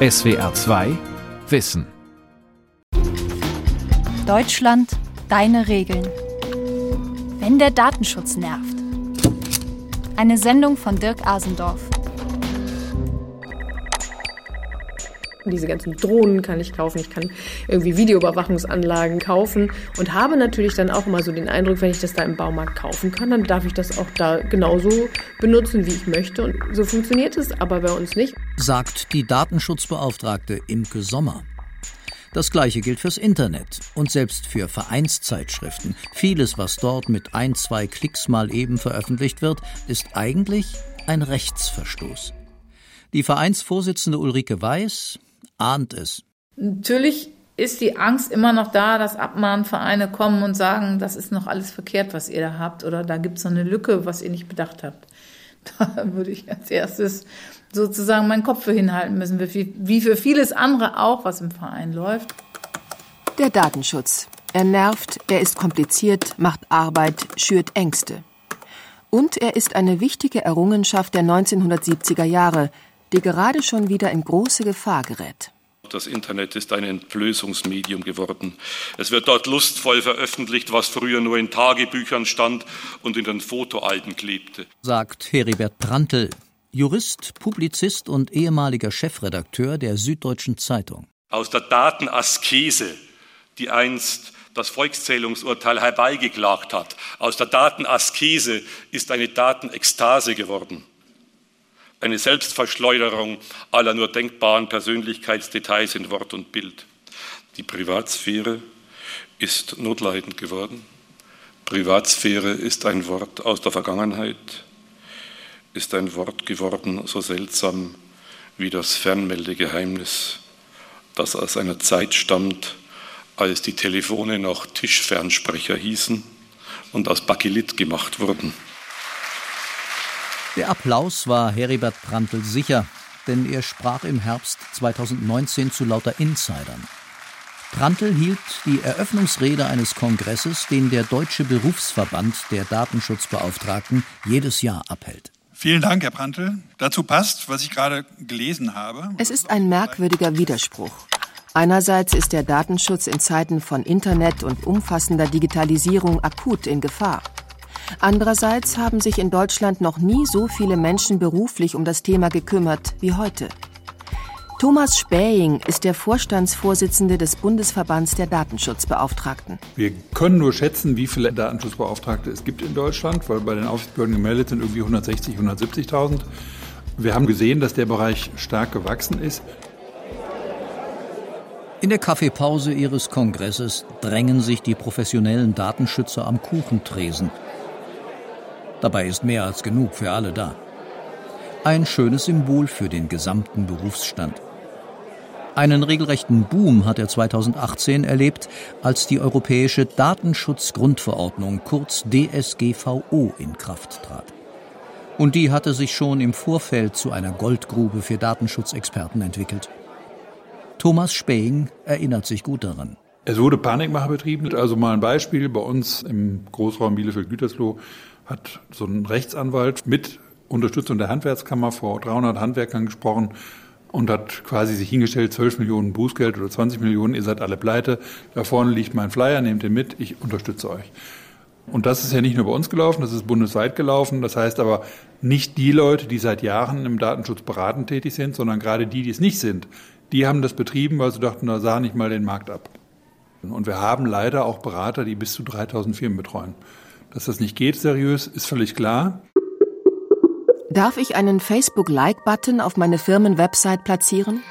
SWR 2 Wissen. Deutschland, deine Regeln. Wenn der Datenschutz nervt. Eine Sendung von Dirk Asendorf. Diese ganzen Drohnen kann ich kaufen, ich kann irgendwie Videoüberwachungsanlagen kaufen und habe natürlich dann auch immer so den Eindruck, wenn ich das da im Baumarkt kaufen kann, dann darf ich das auch da genauso benutzen, wie ich möchte. Und so funktioniert es aber bei uns nicht. Sagt die Datenschutzbeauftragte Imke Sommer. Das gleiche gilt fürs Internet und selbst für Vereinszeitschriften. Vieles, was dort mit ein, zwei Klicks mal eben veröffentlicht wird, ist eigentlich ein Rechtsverstoß. Die Vereinsvorsitzende Ulrike Weiß ahnt es. Natürlich ist die Angst immer noch da, dass Abmahnvereine kommen und sagen, das ist noch alles verkehrt, was ihr da habt, oder da gibt es noch eine Lücke, was ihr nicht bedacht habt. Da würde ich als erstes sozusagen meinen Kopf für hinhalten müssen, wie für vieles andere auch, was im Verein läuft. Der Datenschutz. Er nervt, er ist kompliziert, macht Arbeit, schürt Ängste. Und er ist eine wichtige Errungenschaft der 1970er Jahre, die gerade schon wieder in große Gefahr gerät. Das Internet ist ein Entblößungsmedium geworden. Es wird dort lustvoll veröffentlicht, was früher nur in Tagebüchern stand und in den Fotoalben klebte. Sagt Heribert Prantl, Jurist, Publizist und ehemaliger Chefredakteur der Süddeutschen Zeitung. Aus der Datenaskese, die einst das Volkszählungsurteil herbeigeklagt hat, aus der Datenaskese ist eine Datenekstase geworden eine Selbstverschleuderung aller nur denkbaren Persönlichkeitsdetails in Wort und Bild. Die Privatsphäre ist notleidend geworden. Privatsphäre ist ein Wort aus der Vergangenheit, ist ein Wort geworden, so seltsam wie das Fernmeldegeheimnis, das aus einer Zeit stammt, als die Telefone noch Tischfernsprecher hießen und aus Bakelit gemacht wurden. Der Applaus war Heribert Prantl sicher, denn er sprach im Herbst 2019 zu lauter Insidern. Prantl hielt die Eröffnungsrede eines Kongresses, den der Deutsche Berufsverband der Datenschutzbeauftragten jedes Jahr abhält. Vielen Dank, Herr Prantl. Dazu passt, was ich gerade gelesen habe. Es ist ein merkwürdiger Widerspruch. Einerseits ist der Datenschutz in Zeiten von Internet und umfassender Digitalisierung akut in Gefahr. Andererseits haben sich in Deutschland noch nie so viele Menschen beruflich um das Thema gekümmert wie heute. Thomas Spähing ist der Vorstandsvorsitzende des Bundesverbands der Datenschutzbeauftragten. Wir können nur schätzen, wie viele Datenschutzbeauftragte es gibt in Deutschland, weil bei den Aufsichtsbehörden gemeldet sind irgendwie 160, 170.000. Wir haben gesehen, dass der Bereich stark gewachsen ist. In der Kaffeepause ihres Kongresses drängen sich die professionellen Datenschützer am Kuchentresen Dabei ist mehr als genug für alle da. Ein schönes Symbol für den gesamten Berufsstand. Einen regelrechten Boom hat er 2018 erlebt, als die Europäische Datenschutzgrundverordnung kurz DSGVO in Kraft trat. Und die hatte sich schon im Vorfeld zu einer Goldgrube für Datenschutzexperten entwickelt. Thomas Späing erinnert sich gut daran. Es wurde Panikmache betrieben. Also mal ein Beispiel. Bei uns im Großraum Bielefeld-Gütersloh hat so ein Rechtsanwalt mit Unterstützung der Handwerkskammer vor 300 Handwerkern gesprochen und hat quasi sich hingestellt, 12 Millionen Bußgeld oder 20 Millionen, ihr seid alle pleite, da vorne liegt mein Flyer, nehmt den mit, ich unterstütze euch. Und das ist ja nicht nur bei uns gelaufen, das ist bundesweit gelaufen. Das heißt aber nicht die Leute, die seit Jahren im Datenschutz beratend tätig sind, sondern gerade die, die es nicht sind. Die haben das betrieben, weil sie dachten, da sah nicht mal den Markt ab. Und wir haben leider auch Berater, die bis zu 3000 Firmen betreuen. Dass das nicht geht seriös, ist völlig klar. Darf ich einen Facebook-Like-Button auf meine Firmenwebsite platzieren?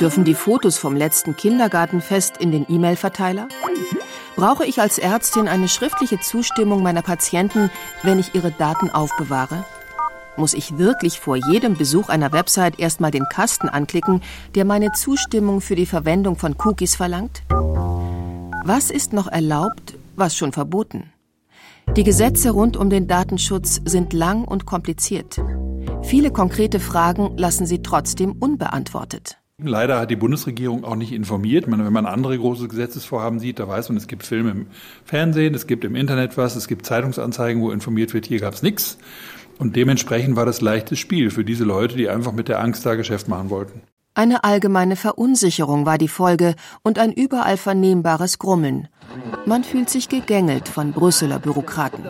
Dürfen die Fotos vom letzten Kindergartenfest in den E-Mail-Verteiler? Brauche ich als Ärztin eine schriftliche Zustimmung meiner Patienten, wenn ich ihre Daten aufbewahre? Muss ich wirklich vor jedem Besuch einer Website erstmal den Kasten anklicken, der meine Zustimmung für die Verwendung von Cookies verlangt? Was ist noch erlaubt, was schon verboten? Die Gesetze rund um den Datenschutz sind lang und kompliziert. Viele konkrete Fragen lassen sie trotzdem unbeantwortet. Leider hat die Bundesregierung auch nicht informiert. Meine, wenn man andere große Gesetzesvorhaben sieht, da weiß man, es gibt Filme im Fernsehen, es gibt im Internet was, es gibt Zeitungsanzeigen, wo informiert wird, hier gab es nichts. Und dementsprechend war das leichtes Spiel für diese Leute, die einfach mit der Angst da Geschäft machen wollten. Eine allgemeine Verunsicherung war die Folge und ein überall vernehmbares Grummeln. Man fühlt sich gegängelt von Brüsseler Bürokraten.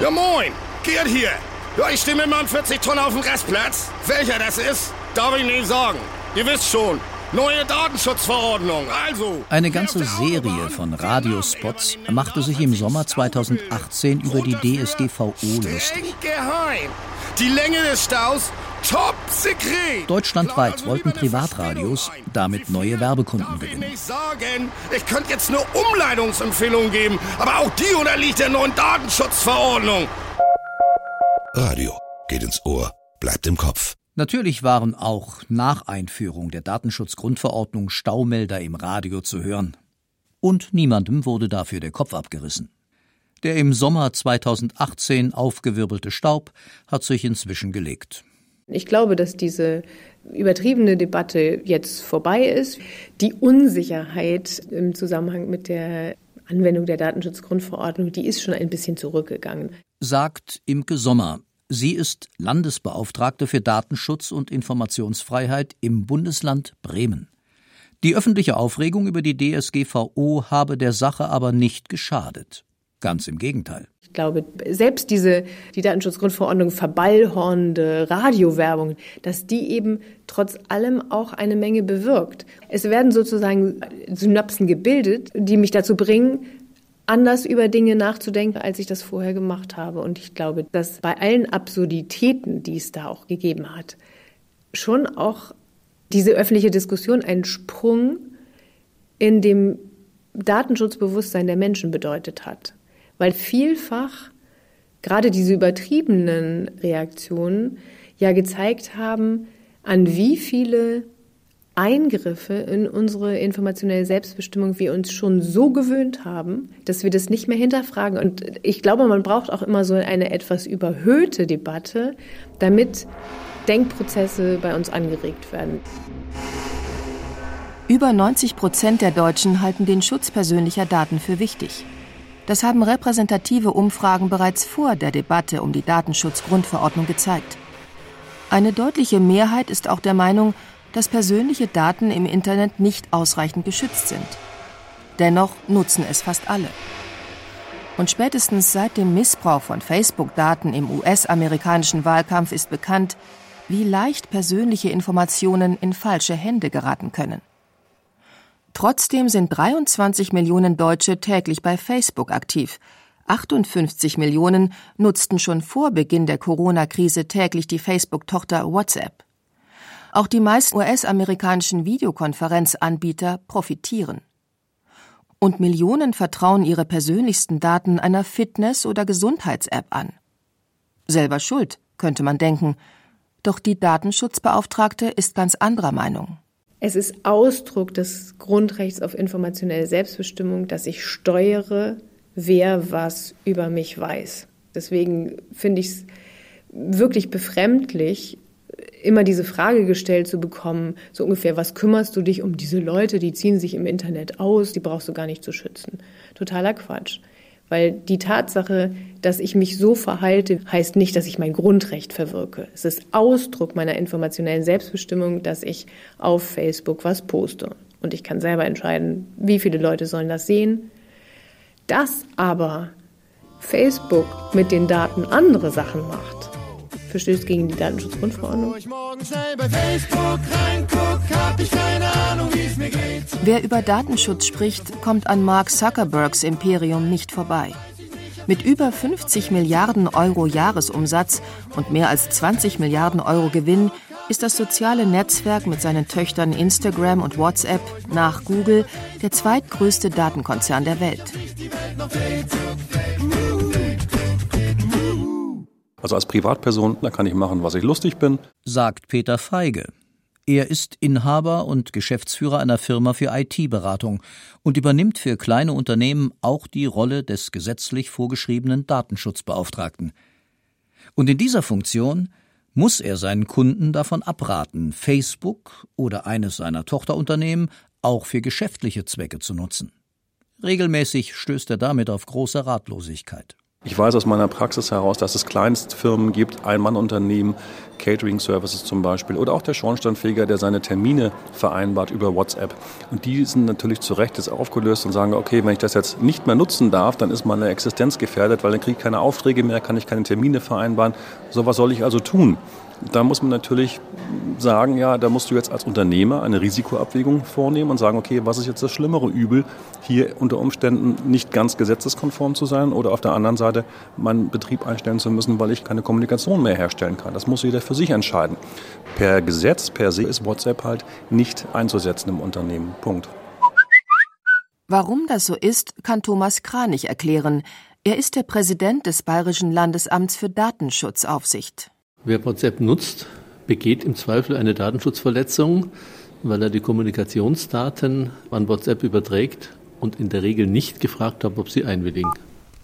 Ja moin, Gerd hier. Ja, ich stehe mit meinem 40 Tonnen auf dem Restplatz. Welcher das ist, darf ich nicht sagen. Ihr wisst schon, Neue Datenschutzverordnung, also. Eine ganze Serie von Radiospots machte sich im Sommer 2018 über die DSGVO lustig. geheim. Die Länge des Staus Top Secret! Deutschlandweit wollten Privatradios damit neue Werbekunden gewinnen. Ich sagen, ich könnte jetzt eine Umleitungsempfehlung geben, aber auch die unterliegt der neuen Datenschutzverordnung. Radio geht ins Ohr, bleibt im Kopf. Natürlich waren auch nach Einführung der Datenschutzgrundverordnung Staumelder im Radio zu hören. Und niemandem wurde dafür der Kopf abgerissen. Der im Sommer 2018 aufgewirbelte Staub hat sich inzwischen gelegt. Ich glaube, dass diese übertriebene Debatte jetzt vorbei ist. Die Unsicherheit im Zusammenhang mit der Anwendung der Datenschutzgrundverordnung, die ist schon ein bisschen zurückgegangen. Sagt Imke Sommer, Sie ist Landesbeauftragte für Datenschutz und Informationsfreiheit im Bundesland Bremen. Die öffentliche Aufregung über die DSGVO habe der Sache aber nicht geschadet. Ganz im Gegenteil. Ich glaube, selbst diese die Datenschutzgrundverordnung verballhornende Radiowerbung, dass die eben trotz allem auch eine Menge bewirkt. Es werden sozusagen Synapsen gebildet, die mich dazu bringen, anders über Dinge nachzudenken, als ich das vorher gemacht habe. Und ich glaube, dass bei allen Absurditäten, die es da auch gegeben hat, schon auch diese öffentliche Diskussion einen Sprung in dem Datenschutzbewusstsein der Menschen bedeutet hat. Weil vielfach gerade diese übertriebenen Reaktionen ja gezeigt haben, an wie viele Eingriffe in unsere informationelle Selbstbestimmung wir uns schon so gewöhnt haben, dass wir das nicht mehr hinterfragen. Und ich glaube, man braucht auch immer so eine etwas überhöhte Debatte, damit Denkprozesse bei uns angeregt werden. Über 90 Prozent der Deutschen halten den Schutz persönlicher Daten für wichtig. Das haben repräsentative Umfragen bereits vor der Debatte um die Datenschutzgrundverordnung gezeigt. Eine deutliche Mehrheit ist auch der Meinung, dass persönliche Daten im Internet nicht ausreichend geschützt sind. Dennoch nutzen es fast alle. Und spätestens seit dem Missbrauch von Facebook-Daten im US-amerikanischen Wahlkampf ist bekannt, wie leicht persönliche Informationen in falsche Hände geraten können. Trotzdem sind 23 Millionen Deutsche täglich bei Facebook aktiv. 58 Millionen nutzten schon vor Beginn der Corona-Krise täglich die Facebook-Tochter WhatsApp. Auch die meisten US-amerikanischen Videokonferenzanbieter profitieren. Und Millionen vertrauen ihre persönlichsten Daten einer Fitness- oder Gesundheits-App an. Selber schuld, könnte man denken. Doch die Datenschutzbeauftragte ist ganz anderer Meinung. Es ist Ausdruck des Grundrechts auf informationelle Selbstbestimmung, dass ich steuere, wer was über mich weiß. Deswegen finde ich es wirklich befremdlich, immer diese Frage gestellt zu bekommen, so ungefähr, was kümmerst du dich um diese Leute, die ziehen sich im Internet aus, die brauchst du gar nicht zu schützen. Totaler Quatsch. Weil die Tatsache, dass ich mich so verhalte, heißt nicht, dass ich mein Grundrecht verwirke. Es ist Ausdruck meiner informationellen Selbstbestimmung, dass ich auf Facebook was poste. Und ich kann selber entscheiden, wie viele Leute sollen das sehen. Dass aber Facebook mit den Daten andere Sachen macht, verstößt gegen die Datenschutzgrundverordnung. Wer über Datenschutz spricht, kommt an Mark Zuckerbergs Imperium nicht vorbei. Mit über 50 Milliarden Euro Jahresumsatz und mehr als 20 Milliarden Euro Gewinn ist das soziale Netzwerk mit seinen Töchtern Instagram und WhatsApp nach Google der zweitgrößte Datenkonzern der Welt. Also als Privatperson, da kann ich machen, was ich lustig bin. Sagt Peter Feige. Er ist Inhaber und Geschäftsführer einer Firma für IT-Beratung und übernimmt für kleine Unternehmen auch die Rolle des gesetzlich vorgeschriebenen Datenschutzbeauftragten. Und in dieser Funktion muss er seinen Kunden davon abraten, Facebook oder eines seiner Tochterunternehmen auch für geschäftliche Zwecke zu nutzen. Regelmäßig stößt er damit auf große Ratlosigkeit. Ich weiß aus meiner Praxis heraus, dass es Kleinstfirmen gibt, Ein-Mann-Unternehmen, Catering-Services zum Beispiel oder auch der Schornsteinfeger, der seine Termine vereinbart über WhatsApp. Und die sind natürlich zu Recht jetzt aufgelöst und sagen, okay, wenn ich das jetzt nicht mehr nutzen darf, dann ist meine Existenz gefährdet, weil dann kriege ich keine Aufträge mehr, kann ich keine Termine vereinbaren. So was soll ich also tun? Da muss man natürlich sagen, ja, da musst du jetzt als Unternehmer eine Risikoabwägung vornehmen und sagen, okay, was ist jetzt das schlimmere Übel, hier unter Umständen nicht ganz gesetzeskonform zu sein oder auf der anderen Seite meinen Betrieb einstellen zu müssen, weil ich keine Kommunikation mehr herstellen kann. Das muss jeder für sich entscheiden. Per Gesetz, per se ist WhatsApp halt nicht einzusetzen im Unternehmen. Punkt. Warum das so ist, kann Thomas Kranich erklären. Er ist der Präsident des Bayerischen Landesamts für Datenschutzaufsicht. Wer WhatsApp nutzt, begeht im Zweifel eine Datenschutzverletzung, weil er die Kommunikationsdaten an WhatsApp überträgt und in der Regel nicht gefragt hat, ob sie einwilligen.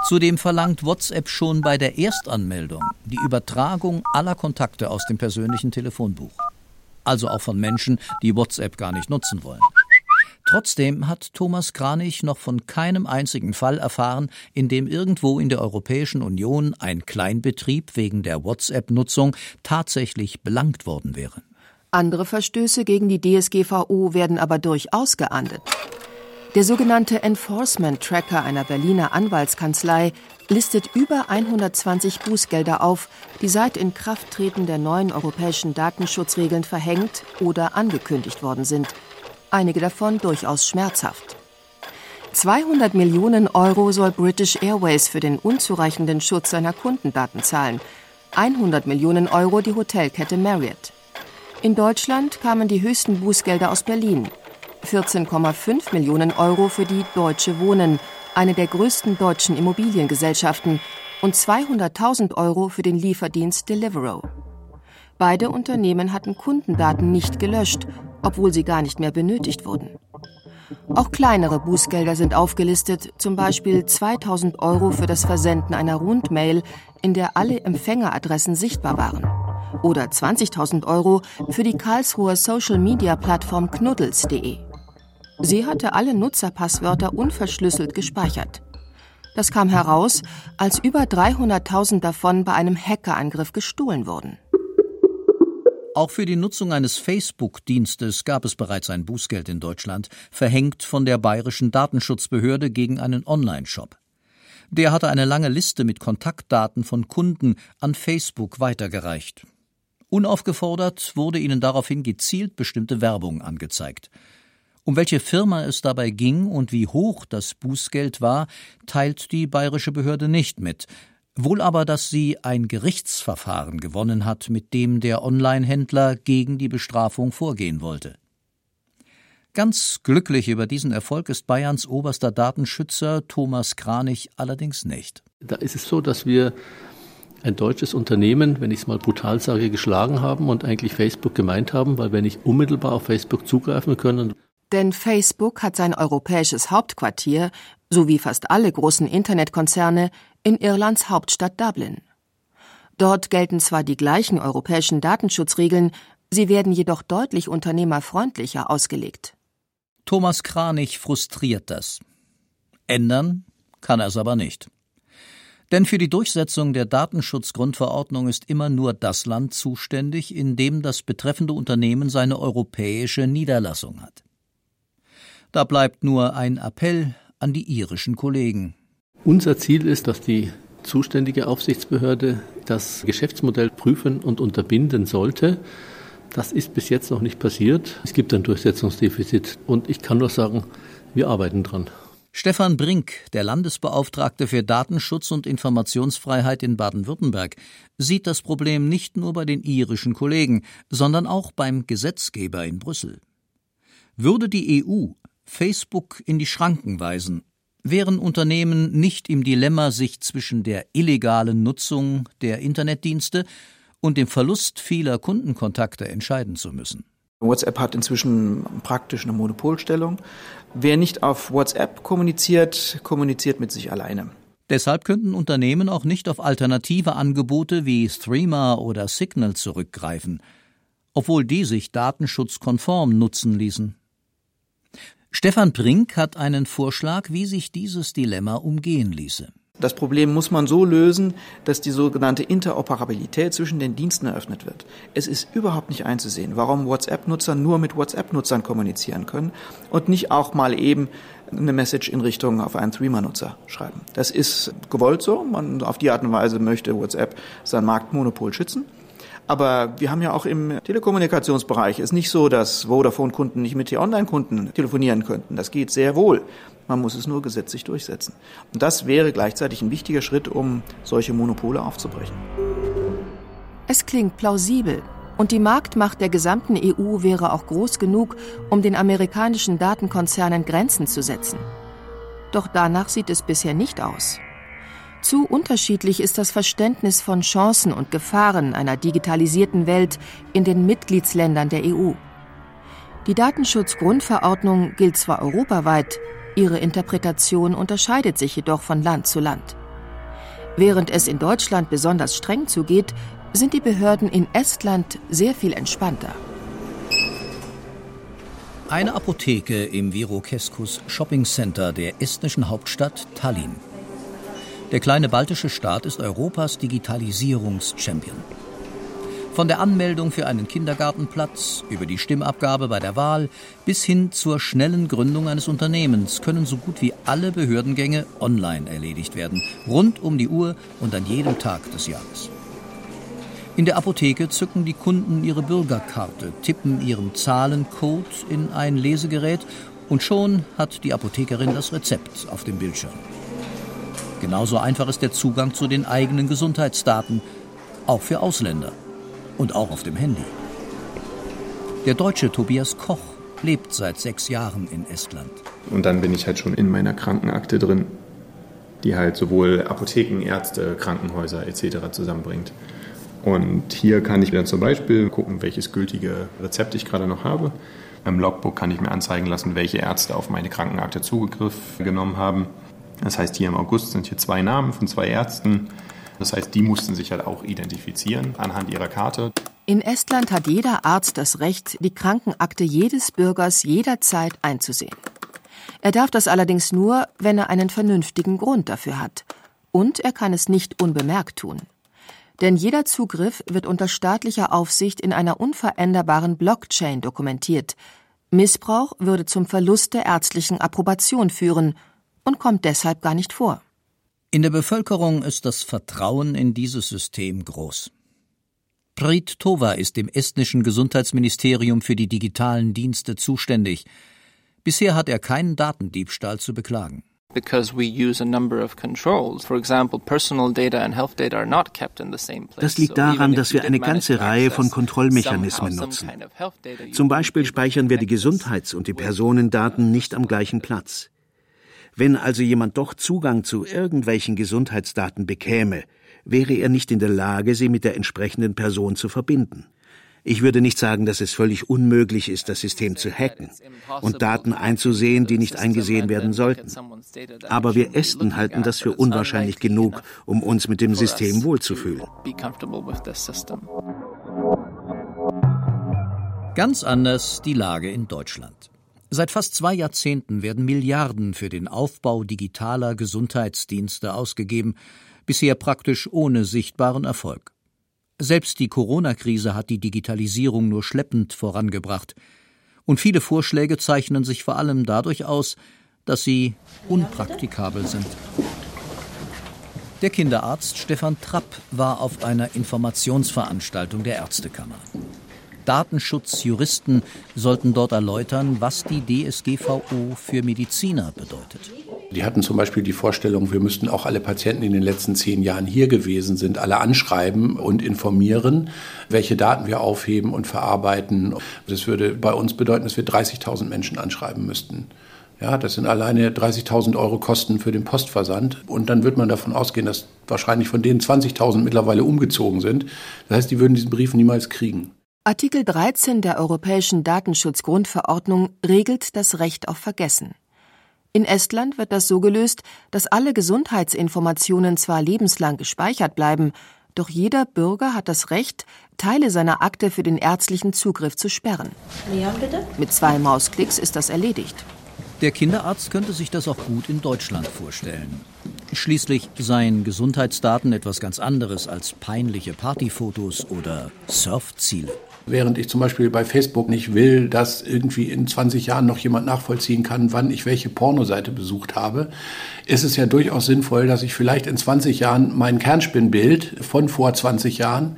Zudem verlangt WhatsApp schon bei der Erstanmeldung die Übertragung aller Kontakte aus dem persönlichen Telefonbuch. Also auch von Menschen, die WhatsApp gar nicht nutzen wollen. Trotzdem hat Thomas Kranich noch von keinem einzigen Fall erfahren, in dem irgendwo in der Europäischen Union ein Kleinbetrieb wegen der WhatsApp-Nutzung tatsächlich belangt worden wäre. Andere Verstöße gegen die DSGVO werden aber durchaus geahndet. Der sogenannte Enforcement Tracker einer Berliner Anwaltskanzlei listet über 120 Bußgelder auf, die seit Inkrafttreten der neuen europäischen Datenschutzregeln verhängt oder angekündigt worden sind – einige davon durchaus schmerzhaft. 200 Millionen Euro soll British Airways für den unzureichenden Schutz seiner Kundendaten zahlen, 100 Millionen Euro die Hotelkette Marriott. In Deutschland kamen die höchsten Bußgelder aus Berlin. 14,5 Millionen Euro für die Deutsche Wohnen, eine der größten deutschen Immobiliengesellschaften, und 200.000 Euro für den Lieferdienst Deliveroo. Beide Unternehmen hatten Kundendaten nicht gelöscht, obwohl sie gar nicht mehr benötigt wurden. Auch kleinere Bußgelder sind aufgelistet, zum Beispiel 2000 Euro für das Versenden einer Rundmail, in der alle Empfängeradressen sichtbar waren. Oder 20.000 Euro für die Karlsruher Social-Media-Plattform knuddels.de. Sie hatte alle Nutzerpasswörter unverschlüsselt gespeichert. Das kam heraus, als über 300.000 davon bei einem Hackerangriff gestohlen wurden. Auch für die Nutzung eines Facebook-Dienstes gab es bereits ein Bußgeld in Deutschland, verhängt von der bayerischen Datenschutzbehörde gegen einen Online-Shop. Der hatte eine lange Liste mit Kontaktdaten von Kunden an Facebook weitergereicht. Unaufgefordert wurde ihnen daraufhin gezielt bestimmte Werbung angezeigt. Um welche Firma es dabei ging und wie hoch das Bußgeld war, teilt die bayerische Behörde nicht mit, wohl aber, dass sie ein Gerichtsverfahren gewonnen hat, mit dem der Online-Händler gegen die Bestrafung vorgehen wollte. Ganz glücklich über diesen Erfolg ist Bayerns oberster Datenschützer Thomas Kranich allerdings nicht. Da ist es so, dass wir ein deutsches Unternehmen, wenn ich es mal brutal sage, geschlagen haben und eigentlich Facebook gemeint haben, weil wir nicht unmittelbar auf Facebook zugreifen können. Denn Facebook hat sein europäisches Hauptquartier, so wie fast alle großen Internetkonzerne, in Irlands Hauptstadt Dublin. Dort gelten zwar die gleichen europäischen Datenschutzregeln, sie werden jedoch deutlich unternehmerfreundlicher ausgelegt. Thomas Kranich frustriert das. Ändern kann er es aber nicht. Denn für die Durchsetzung der Datenschutzgrundverordnung ist immer nur das Land zuständig, in dem das betreffende Unternehmen seine europäische Niederlassung hat. Da bleibt nur ein Appell an die irischen Kollegen. Unser Ziel ist, dass die zuständige Aufsichtsbehörde das Geschäftsmodell prüfen und unterbinden sollte. Das ist bis jetzt noch nicht passiert. Es gibt ein Durchsetzungsdefizit und ich kann nur sagen, wir arbeiten dran. Stefan Brink, der Landesbeauftragte für Datenschutz und Informationsfreiheit in Baden-Württemberg, sieht das Problem nicht nur bei den irischen Kollegen, sondern auch beim Gesetzgeber in Brüssel. Würde die EU Facebook in die Schranken weisen, wären Unternehmen nicht im Dilemma, sich zwischen der illegalen Nutzung der Internetdienste und dem Verlust vieler Kundenkontakte entscheiden zu müssen. WhatsApp hat inzwischen praktisch eine Monopolstellung. Wer nicht auf WhatsApp kommuniziert, kommuniziert mit sich alleine. Deshalb könnten Unternehmen auch nicht auf alternative Angebote wie Streamer oder Signal zurückgreifen, obwohl die sich datenschutzkonform nutzen ließen. Stefan Brink hat einen Vorschlag, wie sich dieses Dilemma umgehen ließe. Das Problem muss man so lösen, dass die sogenannte Interoperabilität zwischen den Diensten eröffnet wird. Es ist überhaupt nicht einzusehen, warum WhatsApp-Nutzer nur mit WhatsApp-Nutzern kommunizieren können und nicht auch mal eben eine Message in Richtung auf einen Threema-Nutzer schreiben. Das ist gewollt so. Man auf die Art und Weise möchte WhatsApp sein Marktmonopol schützen. Aber wir haben ja auch im Telekommunikationsbereich es nicht so, dass Vodafone-Kunden nicht mit T-Online-Kunden telefonieren könnten. Das geht sehr wohl. Man muss es nur gesetzlich durchsetzen. Und das wäre gleichzeitig ein wichtiger Schritt, um solche Monopole aufzubrechen. Es klingt plausibel. Und die Marktmacht der gesamten EU wäre auch groß genug, um den amerikanischen Datenkonzernen Grenzen zu setzen. Doch danach sieht es bisher nicht aus. Zu unterschiedlich ist das Verständnis von Chancen und Gefahren einer digitalisierten Welt in den Mitgliedsländern der EU. Die Datenschutzgrundverordnung gilt zwar europaweit, ihre Interpretation unterscheidet sich jedoch von Land zu Land. Während es in Deutschland besonders streng zugeht, sind die Behörden in Estland sehr viel entspannter. Eine Apotheke im Virokeskus Shopping Center der estnischen Hauptstadt Tallinn. Der kleine baltische Staat ist Europas Digitalisierungschampion. Von der Anmeldung für einen Kindergartenplatz über die Stimmabgabe bei der Wahl bis hin zur schnellen Gründung eines Unternehmens können so gut wie alle Behördengänge online erledigt werden, rund um die Uhr und an jedem Tag des Jahres. In der Apotheke zücken die Kunden ihre Bürgerkarte, tippen ihren Zahlencode in ein Lesegerät und schon hat die Apothekerin das Rezept auf dem Bildschirm. Genauso einfach ist der Zugang zu den eigenen Gesundheitsdaten, auch für Ausländer und auch auf dem Handy. Der Deutsche Tobias Koch lebt seit sechs Jahren in Estland. Und dann bin ich halt schon in meiner Krankenakte drin, die halt sowohl Apotheken, Ärzte, Krankenhäuser etc. zusammenbringt. Und hier kann ich dann zum Beispiel gucken, welches gültige Rezept ich gerade noch habe. Im Logbook kann ich mir anzeigen lassen, welche Ärzte auf meine Krankenakte Zugriff genommen haben. Das heißt, hier im August sind hier zwei Namen von zwei Ärzten. Das heißt, die mussten sich halt auch identifizieren anhand ihrer Karte. In Estland hat jeder Arzt das Recht, die Krankenakte jedes Bürgers jederzeit einzusehen. Er darf das allerdings nur, wenn er einen vernünftigen Grund dafür hat. Und er kann es nicht unbemerkt tun. Denn jeder Zugriff wird unter staatlicher Aufsicht in einer unveränderbaren Blockchain dokumentiert. Missbrauch würde zum Verlust der ärztlichen Approbation führen und kommt deshalb gar nicht vor. In der Bevölkerung ist das Vertrauen in dieses System groß. Prit Tova ist im estnischen Gesundheitsministerium für die digitalen Dienste zuständig. Bisher hat er keinen Datendiebstahl zu beklagen. Das liegt daran, dass wir eine ganze Reihe von Kontrollmechanismen nutzen. Zum Beispiel speichern wir die Gesundheits- und die Personendaten nicht am gleichen Platz. Wenn also jemand doch Zugang zu irgendwelchen Gesundheitsdaten bekäme, wäre er nicht in der Lage, sie mit der entsprechenden Person zu verbinden. Ich würde nicht sagen, dass es völlig unmöglich ist, das System zu hacken und Daten einzusehen, die nicht eingesehen werden sollten. Aber wir Esten halten das für unwahrscheinlich genug, um uns mit dem System wohlzufühlen. Ganz anders die Lage in Deutschland. Seit fast zwei Jahrzehnten werden Milliarden für den Aufbau digitaler Gesundheitsdienste ausgegeben, bisher praktisch ohne sichtbaren Erfolg. Selbst die Corona-Krise hat die Digitalisierung nur schleppend vorangebracht. Und viele Vorschläge zeichnen sich vor allem dadurch aus, dass sie unpraktikabel sind. Der Kinderarzt Stefan Trapp war auf einer Informationsveranstaltung der Ärztekammer. Datenschutzjuristen sollten dort erläutern, was die DSGVO für Mediziner bedeutet. Die hatten zum Beispiel die Vorstellung, wir müssten auch alle Patienten, die in den letzten zehn Jahren hier gewesen sind, alle anschreiben und informieren, welche Daten wir aufheben und verarbeiten. Das würde bei uns bedeuten, dass wir 30.000 Menschen anschreiben müssten. Ja, das sind alleine 30.000 Euro Kosten für den Postversand. Und dann wird man davon ausgehen, dass wahrscheinlich von denen 20.000 mittlerweile umgezogen sind. Das heißt, die würden diesen Brief niemals kriegen. Artikel 13 der Europäischen Datenschutzgrundverordnung regelt das Recht auf Vergessen. In Estland wird das so gelöst, dass alle Gesundheitsinformationen zwar lebenslang gespeichert bleiben, doch jeder Bürger hat das Recht, Teile seiner Akte für den ärztlichen Zugriff zu sperren. Leon, bitte? Mit zwei Mausklicks ist das erledigt. Der Kinderarzt könnte sich das auch gut in Deutschland vorstellen. Schließlich seien Gesundheitsdaten etwas ganz anderes als peinliche Partyfotos oder Surfziele. Während ich zum Beispiel bei Facebook nicht will, dass irgendwie in 20 Jahren noch jemand nachvollziehen kann, wann ich welche Pornoseite besucht habe, ist es ja durchaus sinnvoll, dass ich vielleicht in 20 Jahren mein Kernspinnbild von vor 20 Jahren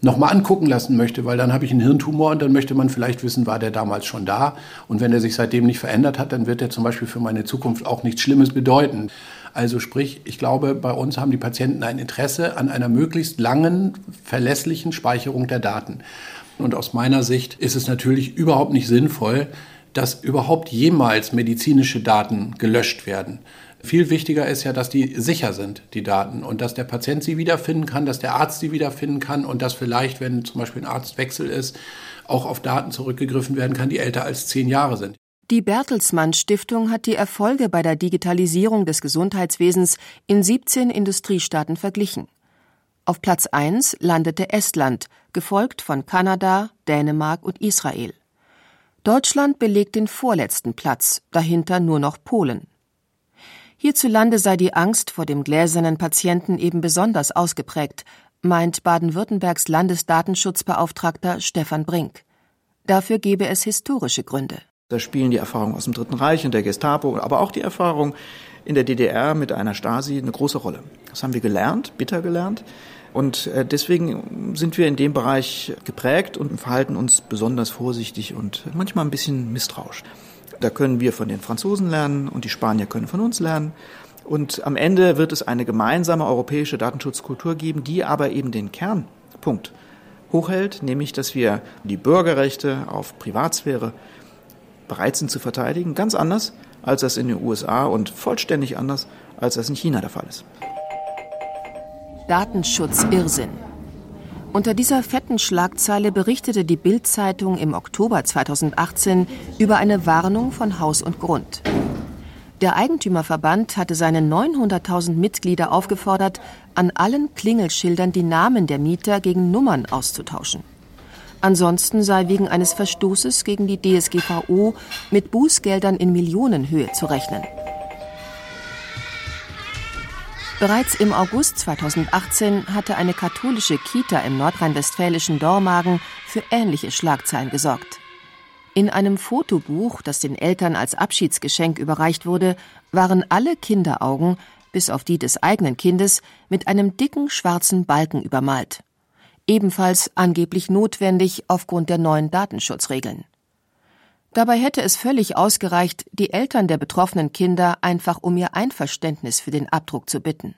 nochmal angucken lassen möchte, weil dann habe ich einen Hirntumor und dann möchte man vielleicht wissen, war der damals schon da. Und wenn er sich seitdem nicht verändert hat, dann wird er zum Beispiel für meine Zukunft auch nichts Schlimmes bedeuten. Also sprich, ich glaube, bei uns haben die Patienten ein Interesse an einer möglichst langen, verlässlichen Speicherung der Daten. Und aus meiner Sicht ist es natürlich überhaupt nicht sinnvoll, dass überhaupt jemals medizinische Daten gelöscht werden. Viel wichtiger ist ja, dass die sicher sind, die Daten, und dass der Patient sie wiederfinden kann, dass der Arzt sie wiederfinden kann und dass vielleicht, wenn zum Beispiel ein Arztwechsel ist, auch auf Daten zurückgegriffen werden kann, die älter als zehn Jahre sind. Die Bertelsmann Stiftung hat die Erfolge bei der Digitalisierung des Gesundheitswesens in 17 Industriestaaten verglichen. Auf Platz 1 landete Estland, gefolgt von Kanada, Dänemark und Israel. Deutschland belegt den vorletzten Platz, dahinter nur noch Polen. Hierzulande sei die Angst vor dem gläsernen Patienten eben besonders ausgeprägt, meint Baden-Württembergs Landesdatenschutzbeauftragter Stefan Brink. Dafür gebe es historische Gründe. Da spielen die Erfahrungen aus dem Dritten Reich und der Gestapo, aber auch die Erfahrung in der DDR mit einer Stasi eine große Rolle. Das haben wir gelernt, bitter gelernt. Und äh, deswegen sind wir in dem Bereich geprägt und verhalten uns besonders vorsichtig und manchmal ein bisschen misstrauisch. Da können wir von den Franzosen lernen und die Spanier können von uns lernen. Und am Ende wird es eine gemeinsame europäische Datenschutzkultur geben, die aber eben den Kernpunkt hochhält, nämlich dass wir die Bürgerrechte auf Privatsphäre bereit sind zu verteidigen, ganz anders, als das in den USA und vollständig anders, als das in China der Fall ist. Datenschutz-Irrsinn. Unter dieser fetten Schlagzeile berichtete die Bild-Zeitung im Oktober 2018 über eine Warnung von Haus und Grund. Der Eigentümerverband hatte seine 900.000 Mitglieder aufgefordert, an allen Klingelschildern die Namen der Mieter gegen Nummern auszutauschen. Ansonsten sei wegen eines Verstoßes gegen die DSGVO mit Bußgeldern in Millionenhöhe zu rechnen. Bereits im August 2018 hatte eine katholische Kita im nordrhein-westfälischen Dormagen für ähnliche Schlagzeilen gesorgt. In einem Fotobuch, das den Eltern als Abschiedsgeschenk überreicht wurde, waren alle Kinderaugen, bis auf die des eigenen Kindes, mit einem dicken schwarzen Balken übermalt. Ebenfalls angeblich notwendig aufgrund der neuen Datenschutzregeln. Dabei hätte es völlig ausgereicht, die Eltern der betroffenen Kinder einfach um ihr Einverständnis für den Abdruck zu bitten.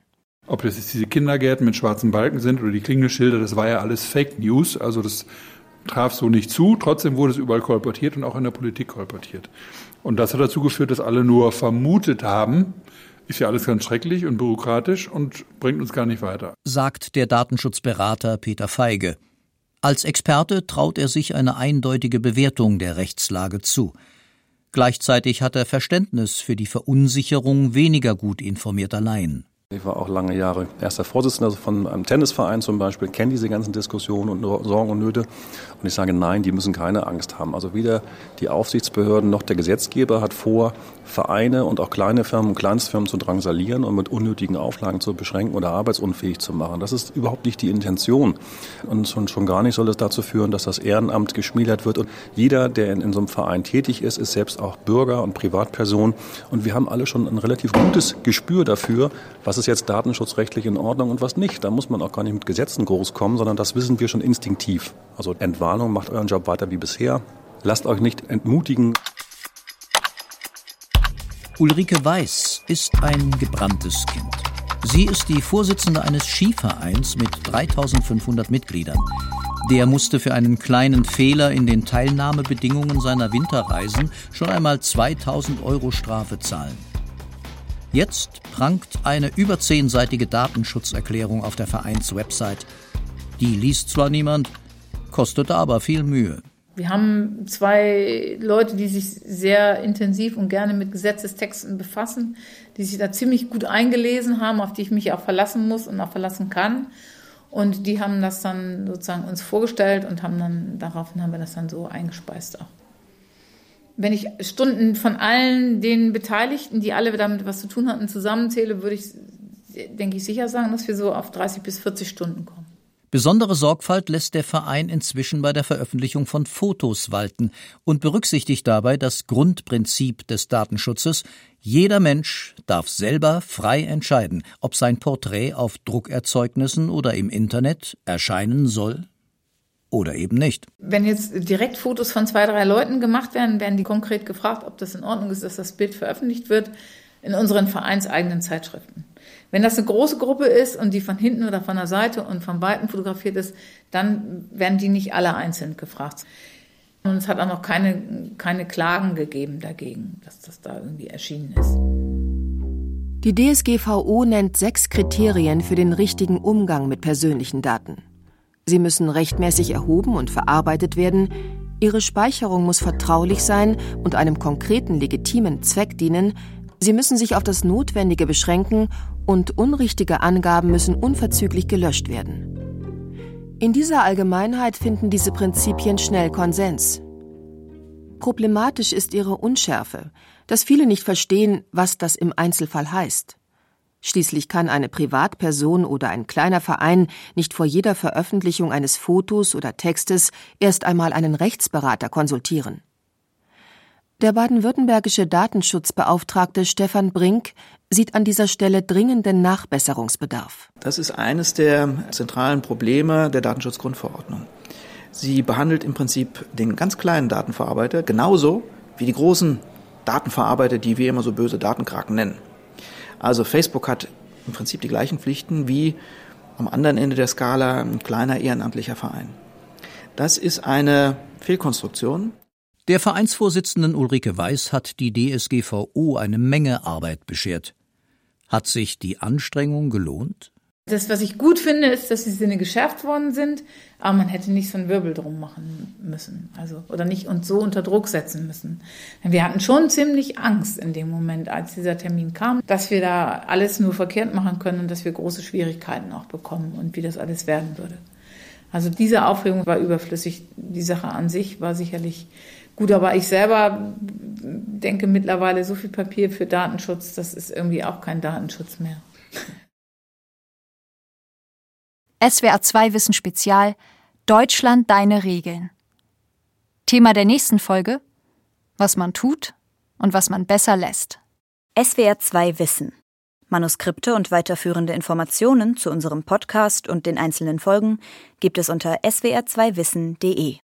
Ob das jetzt diese Kindergärten mit schwarzen Balken sind oder die Klingelschilder, das war ja alles Fake News. Also das traf so nicht zu. Trotzdem wurde es überall kolportiert und auch in der Politik kolportiert. Und das hat dazu geführt, dass alle nur vermutet haben, ist ja alles ganz schrecklich und bürokratisch und bringt uns gar nicht weiter. Sagt der Datenschutzberater Peter Feige. Als Experte traut er sich eine eindeutige Bewertung der Rechtslage zu. Gleichzeitig hat er Verständnis für die Verunsicherung weniger gut informierter Laien. Ich war auch lange Jahre erster Vorsitzender von einem Tennisverein zum Beispiel, kenne diese ganzen Diskussionen und Sorgen und Nöte. Und ich sage, nein, die müssen keine Angst haben. Also weder die Aufsichtsbehörden noch der Gesetzgeber hat vor, Vereine und auch kleine Firmen und Kleinstfirmen zu drangsalieren und mit unnötigen Auflagen zu beschränken oder arbeitsunfähig zu machen. Das ist überhaupt nicht die Intention. Und schon, gar nicht soll es dazu führen, dass das Ehrenamt geschmälert wird. Und jeder, der in, in so einem Verein tätig ist, ist selbst auch Bürger und Privatperson. Und wir haben alle schon ein relativ gutes Gespür dafür, was ist jetzt datenschutzrechtlich in Ordnung und was nicht. Da muss man auch gar nicht mit Gesetzen groß kommen, sondern das wissen wir schon instinktiv. Also Entwarnung, macht euren Job weiter wie bisher. Lasst euch nicht entmutigen. Ulrike Weiß ist ein gebranntes Kind. Sie ist die Vorsitzende eines Skivereins mit 3500 Mitgliedern. Der musste für einen kleinen Fehler in den Teilnahmebedingungen seiner Winterreisen schon einmal 2000 Euro Strafe zahlen. Jetzt prangt eine über zehnseitige Datenschutzerklärung auf der Vereinswebsite. Die liest zwar niemand, kostet aber viel Mühe. Wir haben zwei Leute, die sich sehr intensiv und gerne mit Gesetzestexten befassen, die sich da ziemlich gut eingelesen haben, auf die ich mich auch verlassen muss und auch verlassen kann. Und die haben das dann sozusagen uns vorgestellt und haben dann, daraufhin haben wir das dann so eingespeist auch. Wenn ich Stunden von allen den Beteiligten, die alle damit was zu tun hatten, zusammenzähle, würde ich denke ich, sicher sagen, dass wir so auf 30 bis 40 Stunden kommen. Besondere Sorgfalt lässt der Verein inzwischen bei der Veröffentlichung von Fotos walten und berücksichtigt dabei das Grundprinzip des Datenschutzes. Jeder Mensch darf selber frei entscheiden, ob sein Porträt auf Druckerzeugnissen oder im Internet erscheinen soll oder eben nicht. Wenn jetzt direkt Fotos von zwei, drei Leuten gemacht werden, werden die konkret gefragt, ob das in Ordnung ist, dass das Bild veröffentlicht wird in unseren vereinseigenen Zeitschriften. Wenn das eine große Gruppe ist und die von hinten oder von der Seite und von Weitem fotografiert ist, dann werden die nicht alle einzeln gefragt. Und es hat auch noch keine, keine Klagen gegeben dagegen, dass das da irgendwie erschienen ist. Die DSGVO nennt sechs Kriterien für den richtigen Umgang mit persönlichen Daten. Sie müssen rechtmäßig erhoben und verarbeitet werden, ihre Speicherung muss vertraulich sein und einem konkreten legitimen Zweck dienen, sie müssen sich auf das Notwendige beschränken und unrichtige Angaben müssen unverzüglich gelöscht werden. In dieser Allgemeinheit finden diese Prinzipien schnell Konsens. Problematisch ist ihre Unschärfe, dass viele nicht verstehen, was das im Einzelfall heißt. Schließlich kann eine Privatperson oder ein kleiner Verein nicht vor jeder Veröffentlichung eines Fotos oder Textes erst einmal einen Rechtsberater konsultieren. Der baden-württembergische Datenschutzbeauftragte Stefan Brink sieht an dieser Stelle dringenden Nachbesserungsbedarf. Das ist eines der zentralen Probleme der Datenschutzgrundverordnung. Sie behandelt im Prinzip den ganz kleinen Datenverarbeiter genauso wie die großen Datenverarbeiter, die wir immer so böse Datenkraken nennen. Also Facebook hat im Prinzip die gleichen Pflichten wie am anderen Ende der Skala ein kleiner ehrenamtlicher Verein. Das ist eine Fehlkonstruktion. Der Vereinsvorsitzenden Ulrike Weiß hat die DSGVO eine Menge Arbeit beschert. Hat sich die Anstrengung gelohnt? Das, was ich gut finde, ist, dass die Sinne geschärft worden sind, aber man hätte nicht so einen Wirbel drum machen müssen. Also, oder nicht uns so unter Druck setzen müssen. Wir hatten schon ziemlich Angst in dem Moment, als dieser Termin kam, dass wir da alles nur verkehrt machen können und dass wir große Schwierigkeiten auch bekommen und wie das alles werden würde. Also diese Aufregung war überflüssig. Die Sache an sich war sicherlich Gut, aber ich selber denke mittlerweile so viel Papier für Datenschutz, das ist irgendwie auch kein Datenschutz mehr. SWR 2 Wissen Spezial Deutschland deine Regeln. Thema der nächsten Folge: Was man tut und was man besser lässt. SWR 2 Wissen. Manuskripte und weiterführende Informationen zu unserem Podcast und den einzelnen Folgen gibt es unter swr2wissen.de.